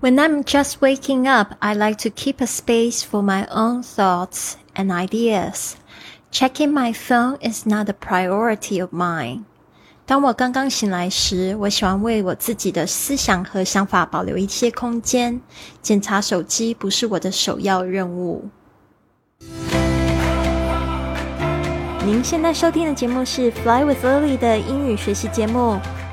When I'm just waking up, I like to keep a space for my own thoughts and ideas. Checking my phone is not a priority of mine. 当我刚刚醒来时，我喜欢为我自己的思想和想法保留一些空间。检查手机不是我的首要任务。您现在收听的节目是《Fly with Lily》的英语学习节目，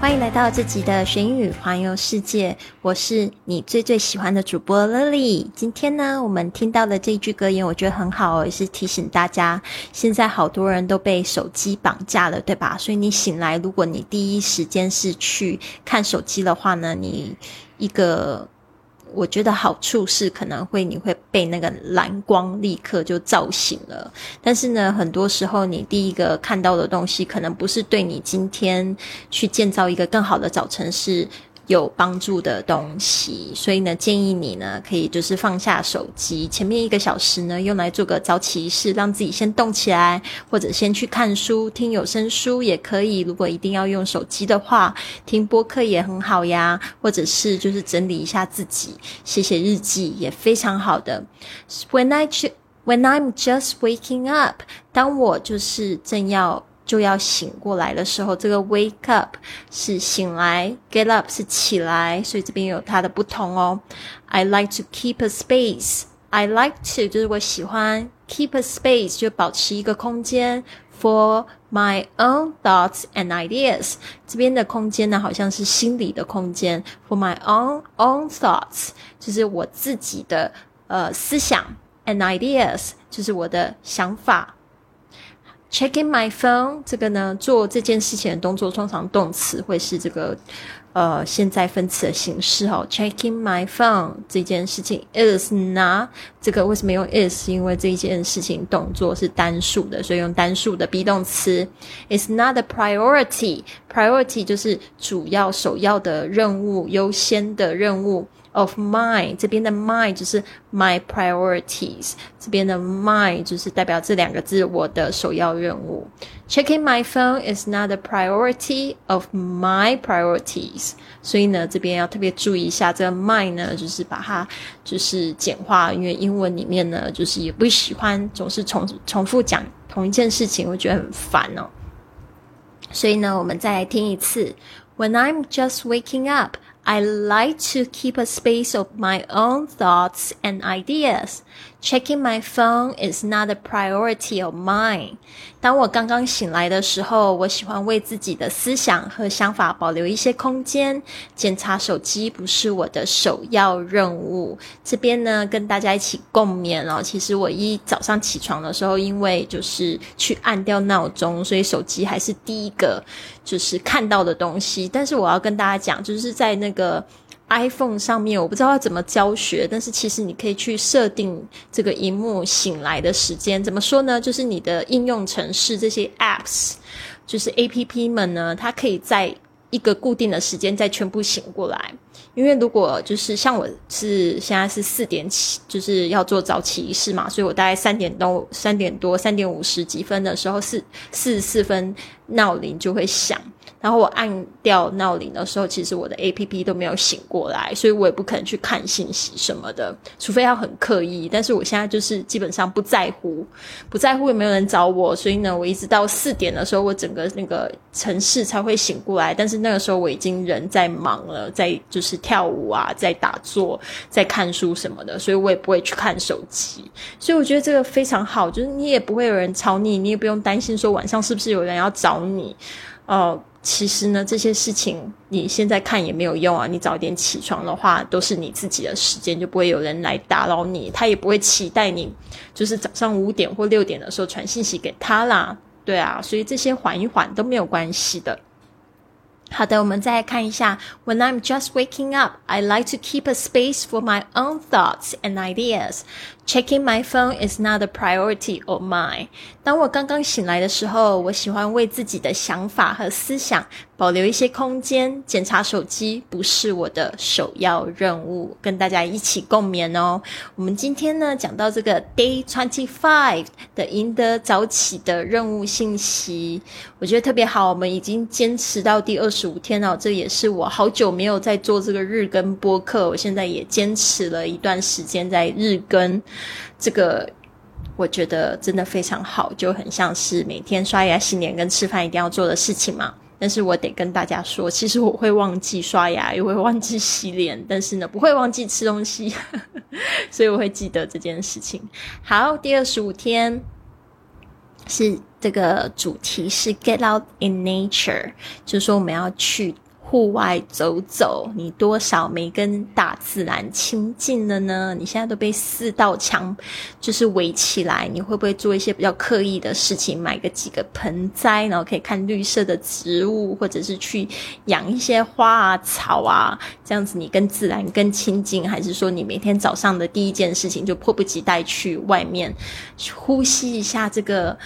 欢迎来到这集的学英语环游世界，我是你最最喜欢的主播 Lily。今天呢，我们听到的这句格言，我觉得很好，也是提醒大家，现在好多人都被手机绑架了，对吧？所以你醒来，如果你第一时间是去看手机的话呢，你一个。我觉得好处是可能会你会被那个蓝光立刻就照醒了，但是呢，很多时候你第一个看到的东西可能不是对你今天去建造一个更好的早晨是。有帮助的东西，所以呢，建议你呢，可以就是放下手机，前面一个小时呢，用来做个早起仪式，让自己先动起来，或者先去看书、听有声书也可以。如果一定要用手机的话，听播客也很好呀，或者是就是整理一下自己，写写日记也非常好的。When I when I'm just waking up，当我就是正要。就要醒过来的时候，这个 wake up 是醒来，get up 是起来，所以这边有它的不同哦。I like to keep a space. I like to 就是我喜欢 keep a space 就保持一个空间 for my own thoughts and ideas。这边的空间呢，好像是心理的空间 for my own own thoughts，就是我自己的呃思想 and ideas，就是我的想法。Check in my phone，这个呢，做这件事情的动作，通常动词会是这个呃现在分词的形式哦。Checking my phone 这件事情 is not 这个为什么用 is？因为这件事情动作是单数的，所以用单数的 be 动词。It's not a priority。Priority 就是主要、首要的任务、优先的任务。of mine 这边的 mine 就是 my priorities，这边的 mine 就是代表这两个字我的首要任务。Checking my phone is not a priority of my priorities，所以呢，这边要特别注意一下，这个 mine 呢，就是把它就是简化，因为英文里面呢，就是也不喜欢总是重重复讲同一件事情，我觉得很烦哦。所以呢，我们再来听一次。When I'm just waking up. I like to keep a space of my own thoughts and ideas. Checking my phone is not a priority of mine. 当我刚刚醒来的时候，我喜欢为自己的思想和想法保留一些空间。检查手机不是我的首要任务。这边呢，跟大家一起共勉哦。其实我一早上起床的时候，因为就是去按掉闹钟，所以手机还是第一个就是看到的东西。但是我要跟大家讲，就是在那个。个 iPhone 上面我不知道要怎么教学，但是其实你可以去设定这个荧幕醒来的时间。怎么说呢？就是你的应用程式这些 Apps，就是 APP 们呢，它可以在一个固定的时间再全部醒过来。因为如果就是像我是现在是四点起，就是要做早起仪式嘛，所以我大概三点多、三点多、三点五十几分的时候，四四十四分闹铃就会响。然后我按掉闹铃的时候，其实我的 A P P 都没有醒过来，所以我也不可能去看信息什么的，除非要很刻意。但是我现在就是基本上不在乎，不在乎有没有人找我，所以呢，我一直到四点的时候，我整个那个城市才会醒过来。但是那个时候我已经人在忙了，在就是是跳舞啊，在打坐，在看书什么的，所以我也不会去看手机。所以我觉得这个非常好，就是你也不会有人吵你，你也不用担心说晚上是不是有人要找你，哦。其实呢，这些事情你现在看也没有用啊。你早点起床的话，都是你自己的时间，就不会有人来打扰你。他也不会期待你，就是早上五点或六点的时候传信息给他啦。对啊，所以这些缓一缓都没有关系的。好的，我们再来看一下。When I'm just waking up, I like to keep a space for my own thoughts and ideas. Checking my phone is not a priority of mine。当我刚刚醒来的时候，我喜欢为自己的想法和思想保留一些空间。检查手机不是我的首要任务。跟大家一起共勉哦。我们今天呢讲到这个 Day Twenty Five 的赢得早起的任务信息，我觉得特别好。我们已经坚持到第二十五天了，这也是我好久没有在做这个日更播客。我现在也坚持了一段时间在日更。这个我觉得真的非常好，就很像是每天刷牙、洗脸跟吃饭一定要做的事情嘛。但是我得跟大家说，其实我会忘记刷牙，也会忘记洗脸，但是呢，不会忘记吃东西，所以我会记得这件事情。好，第二十五天是这个主题是 Get out in nature，就是说我们要去。户外走走，你多少没跟大自然亲近了呢？你现在都被四道墙就是围起来，你会不会做一些比较刻意的事情？买个几个盆栽，然后可以看绿色的植物，或者是去养一些花啊、草啊，这样子你跟自然更亲近？还是说你每天早上的第一件事情就迫不及待去外面呼吸一下这个？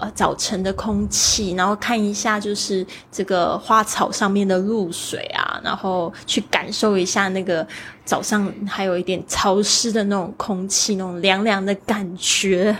呃，早晨的空气，然后看一下就是这个花草上面的露水啊，然后去感受一下那个早上还有一点潮湿的那种空气，那种凉凉的感觉。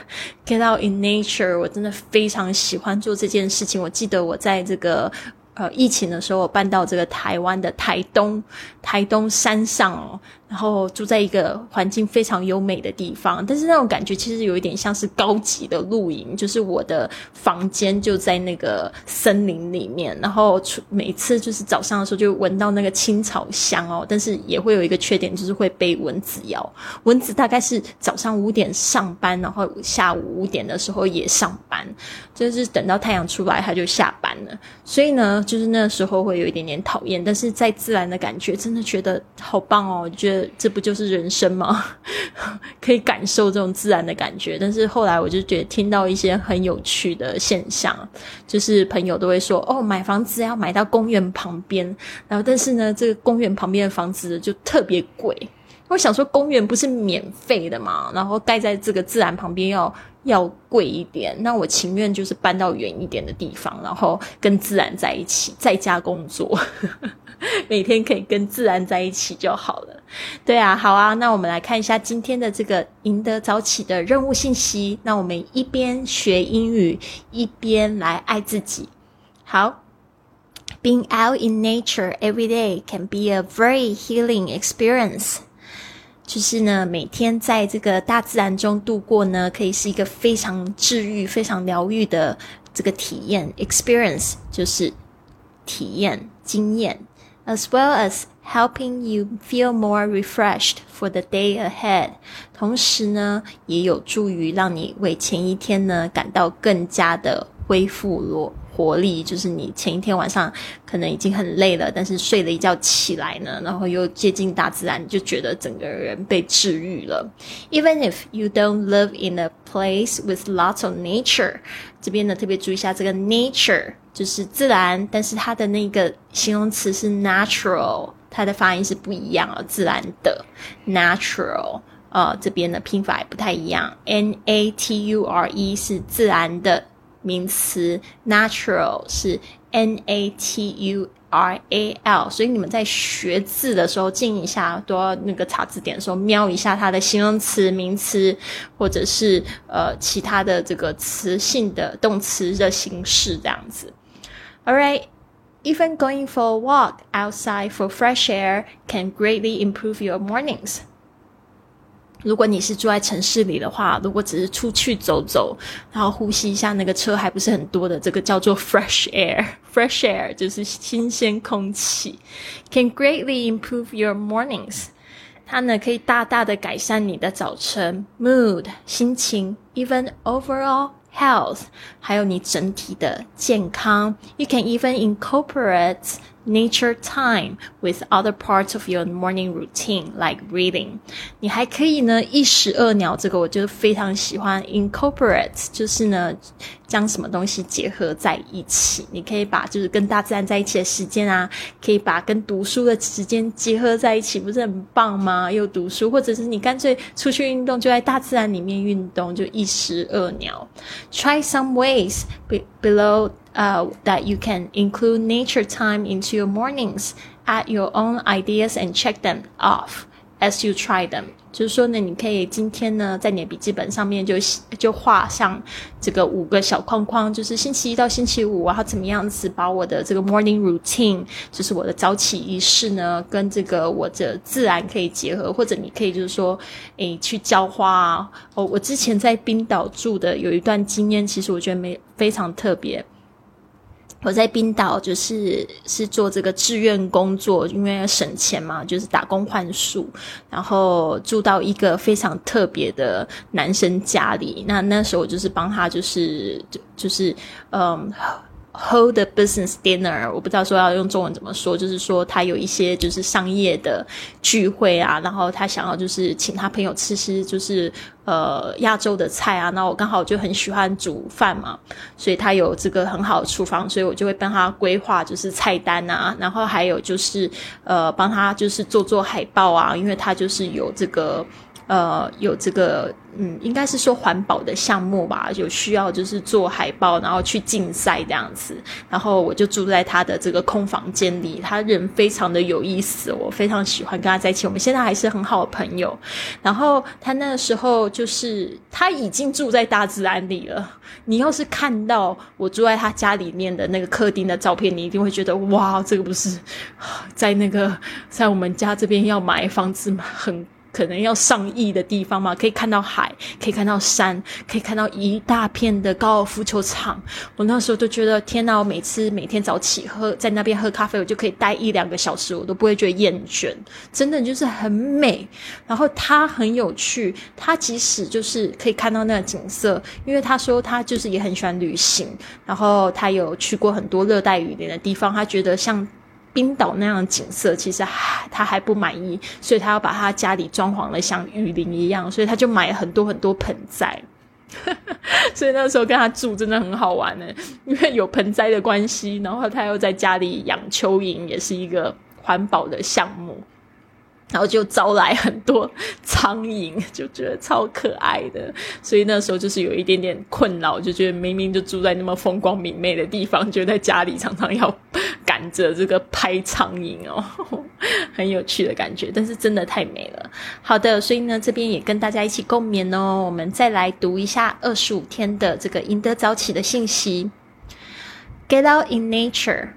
Get out in nature，我真的非常喜欢做这件事情。我记得我在这个。呃，疫情的时候，我搬到这个台湾的台东，台东山上哦，然后住在一个环境非常优美的地方，但是那种感觉其实有一点像是高级的露营，就是我的房间就在那个森林里面，然后每次就是早上的时候就闻到那个青草香哦，但是也会有一个缺点，就是会被蚊子咬。蚊子大概是早上五点上班，然后下午五点的时候也上班，就是等到太阳出来它就下班了，所以呢。就是那时候会有一点点讨厌，但是在自然的感觉，真的觉得好棒哦！我觉得这不就是人生吗？可以感受这种自然的感觉。但是后来我就觉得听到一些很有趣的现象，就是朋友都会说：“哦，买房子要买到公园旁边。”然后但是呢，这个公园旁边的房子就特别贵。我想说，公园不是免费的嘛？然后盖在这个自然旁边要。要贵一点，那我情愿就是搬到远一点的地方，然后跟自然在一起，在家工作，每天可以跟自然在一起就好了。对啊，好啊，那我们来看一下今天的这个赢得早起的任务信息。那我们一边学英语，一边来爱自己。好，Being out in nature every day can be a very healing experience. 就是呢，每天在这个大自然中度过呢，可以是一个非常治愈、非常疗愈的这个体验 （experience），就是体验、经验，as well as helping you feel more refreshed for the day ahead。同时呢，也有助于让你为前一天呢感到更加的恢复落。活力就是你前一天晚上可能已经很累了，但是睡了一觉起来呢，然后又接近大自然，就觉得整个人被治愈了。Even if you don't live in a place with lots of nature，这边呢特别注意一下这个 nature 就是自然，但是它的那个形容词是 natural，它的发音是不一样啊，自然的 natural 啊，这边的拼法也不太一样，n a t u r e 是自然的。名词 natural 是 n a t u r a l，所以你们在学字的时候，静一下，都要那个查字典的时候瞄一下它的形容词、名词，或者是呃其他的这个词性的动词的形式这样子。All right, even going for a walk outside for fresh air can greatly improve your mornings. 如果你是住在城市里的话，如果只是出去走走，然后呼吸一下那个车还不是很多的，这个叫做 fresh air。fresh air 就是新鲜空气，can greatly improve your mornings。它呢可以大大的改善你的早晨 mood 心情，even overall health，还有你整体的健康。You can even incorporate nature time with other parts of your morning routine, like reading。你还可以呢，一石二鸟，这个我就非常喜欢。Incorporate 就是呢， 将什么东西结合在一起。你可以把就是跟大自然在一起的时间啊，可以把跟读书的时间结合在一起，不是很棒吗？又读书，或者是你干脆出去运动，就在大自然里面运动，就一石二鸟。Try some ways below. uh, that you can include nature time into your mornings, add your own ideas and check them off as you try them。就是说呢，你可以今天呢，在你的笔记本上面就就画上这个五个小框框，就是星期一到星期五，然后怎么样子把我的这个 morning routine，就是我的早起仪式呢，跟这个我的自然可以结合，或者你可以就是说，诶，去浇花啊。哦，我之前在冰岛住的有一段经验，其实我觉得没非常特别。我在冰岛就是是做这个志愿工作，因为要省钱嘛，就是打工换宿，然后住到一个非常特别的男生家里。那那时候我就是帮他，就是就就是嗯。Hold a business dinner，我不知道说要用中文怎么说，就是说他有一些就是商业的聚会啊，然后他想要就是请他朋友吃吃就是呃亚洲的菜啊，那我刚好就很喜欢煮饭嘛，所以他有这个很好的厨房，所以我就会帮他规划就是菜单啊，然后还有就是呃帮他就是做做海报啊，因为他就是有这个。呃，有这个，嗯，应该是说环保的项目吧，有需要就是做海报，然后去竞赛这样子。然后我就住在他的这个空房间里，他人非常的有意思，我非常喜欢跟他在一起。我们现在还是很好的朋友。然后他那时候就是他已经住在大自然里了。你要是看到我住在他家里面的那个客厅的照片，你一定会觉得哇，这个不是在那个在我们家这边要买房子吗？很。可能要上亿的地方嘛，可以看到海，可以看到山，可以看到一大片的高尔夫球场。我那时候都觉得天哪！我每次每天早起喝在那边喝咖啡，我就可以待一两个小时，我都不会觉得厌倦。真的就是很美。然后他很有趣，他即使就是可以看到那个景色，因为他说他就是也很喜欢旅行，然后他有去过很多热带雨林的地方，他觉得像。冰岛那样的景色，其实他还不满意，所以他要把他家里装潢的像雨林一样，所以他就买了很多很多盆栽。所以那时候跟他住真的很好玩呢，因为有盆栽的关系，然后他又在家里养蚯蚓，也是一个环保的项目。然后就招来很多苍蝇，就觉得超可爱的，所以那时候就是有一点点困扰，就觉得明明就住在那么风光明媚的地方，就在家里常常要赶着这个拍苍蝇哦，很有趣的感觉。但是真的太美了。好的，所以呢，这边也跟大家一起共勉哦。我们再来读一下二十五天的这个赢得早起的信息。Get out in nature.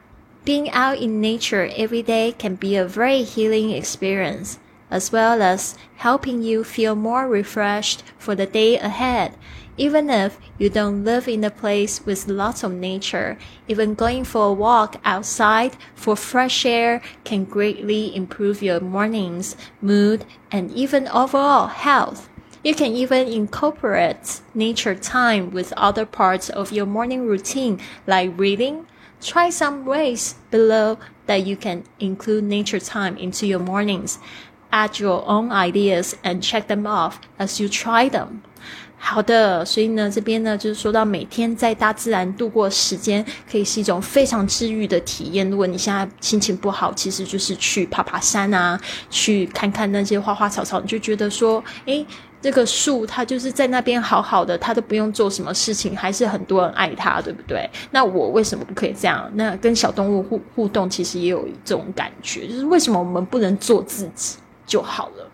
Being out in nature every day can be a very healing experience, as well as helping you feel more refreshed for the day ahead. Even if you don't live in a place with lots of nature, even going for a walk outside for fresh air can greatly improve your mornings, mood, and even overall health. You can even incorporate nature time with other parts of your morning routine, like reading, Try some ways below that you can include nature time into your mornings. Add your own ideas and check them off as you try them. 好的，所以呢，这边呢就是说到每天在大自然度过时间，可以是一种非常治愈的体验。如果你现在心情不好，其实就是去爬爬山啊，去看看那些花花草草，你就觉得说，诶。这个树它就是在那边好好的，它都不用做什么事情，还是很多人爱它，对不对？那我为什么不可以这样？那跟小动物互互动，其实也有这种感觉，就是为什么我们不能做自己就好了？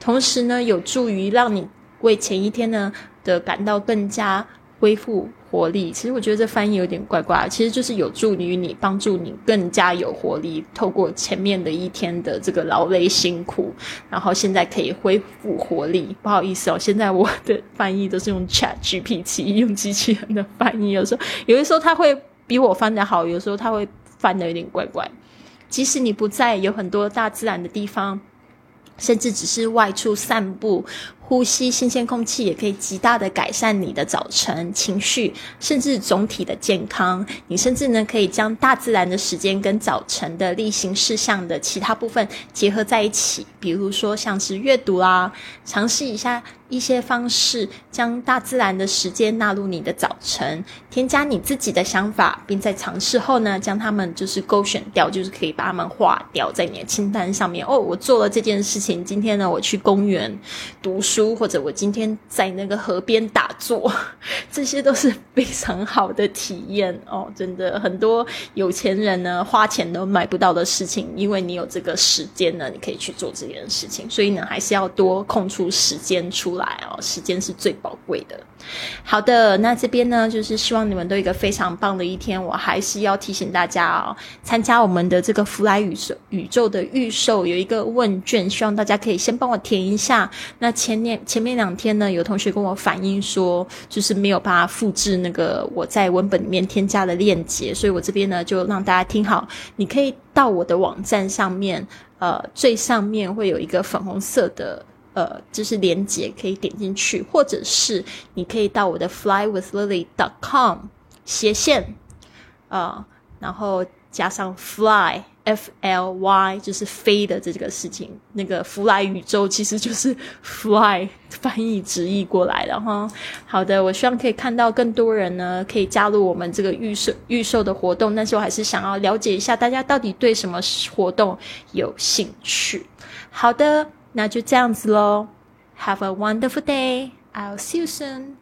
同时呢，有助于让你为前一天呢的感到更加。恢复活力，其实我觉得这翻译有点怪怪，其实就是有助于你帮助你更加有活力，透过前面的一天的这个劳累辛苦，然后现在可以恢复活力。不好意思哦，现在我的翻译都是用 Chat GPT 用机器人的翻译，有时候有的时候他会比我翻的好，有时候他会翻的有点怪怪。即使你不在有很多大自然的地方，甚至只是外出散步。呼吸新鲜空气也可以极大的改善你的早晨情绪，甚至总体的健康。你甚至呢可以将大自然的时间跟早晨的例行事项的其他部分结合在一起，比如说像是阅读啊，尝试一下。一些方式，将大自然的时间纳入你的早晨，添加你自己的想法，并在尝试后呢，将它们就是勾选掉，就是可以把它们划掉在你的清单上面。哦，我做了这件事情。今天呢，我去公园读书，或者我今天在那个河边打做，这些都是非常好的体验哦。真的，很多有钱人呢，花钱都买不到的事情，因为你有这个时间呢，你可以去做这件事情。所以呢，还是要多空出时间出。来哦，时间是最宝贵的。好的，那这边呢，就是希望你们都有一个非常棒的一天。我还是要提醒大家哦，参加我们的这个福来宇宙宇宙的预售有一个问卷，希望大家可以先帮我填一下。那前面前面两天呢，有同学跟我反映说，就是没有办法复制那个我在文本里面添加的链接，所以我这边呢就让大家听好，你可以到我的网站上面，呃，最上面会有一个粉红色的。呃，就是连接可以点进去，或者是你可以到我的 flywithlily.com 斜线，呃，然后加上 fly f l y 就是飞的这个事情，那个福来宇宙其实就是 fly 翻译直译过来的哈。好的，我希望可以看到更多人呢，可以加入我们这个预售预售的活动，但是我还是想要了解一下大家到底对什么活动有兴趣。好的。那就这样子喽。Have a wonderful day. I'll see you soon.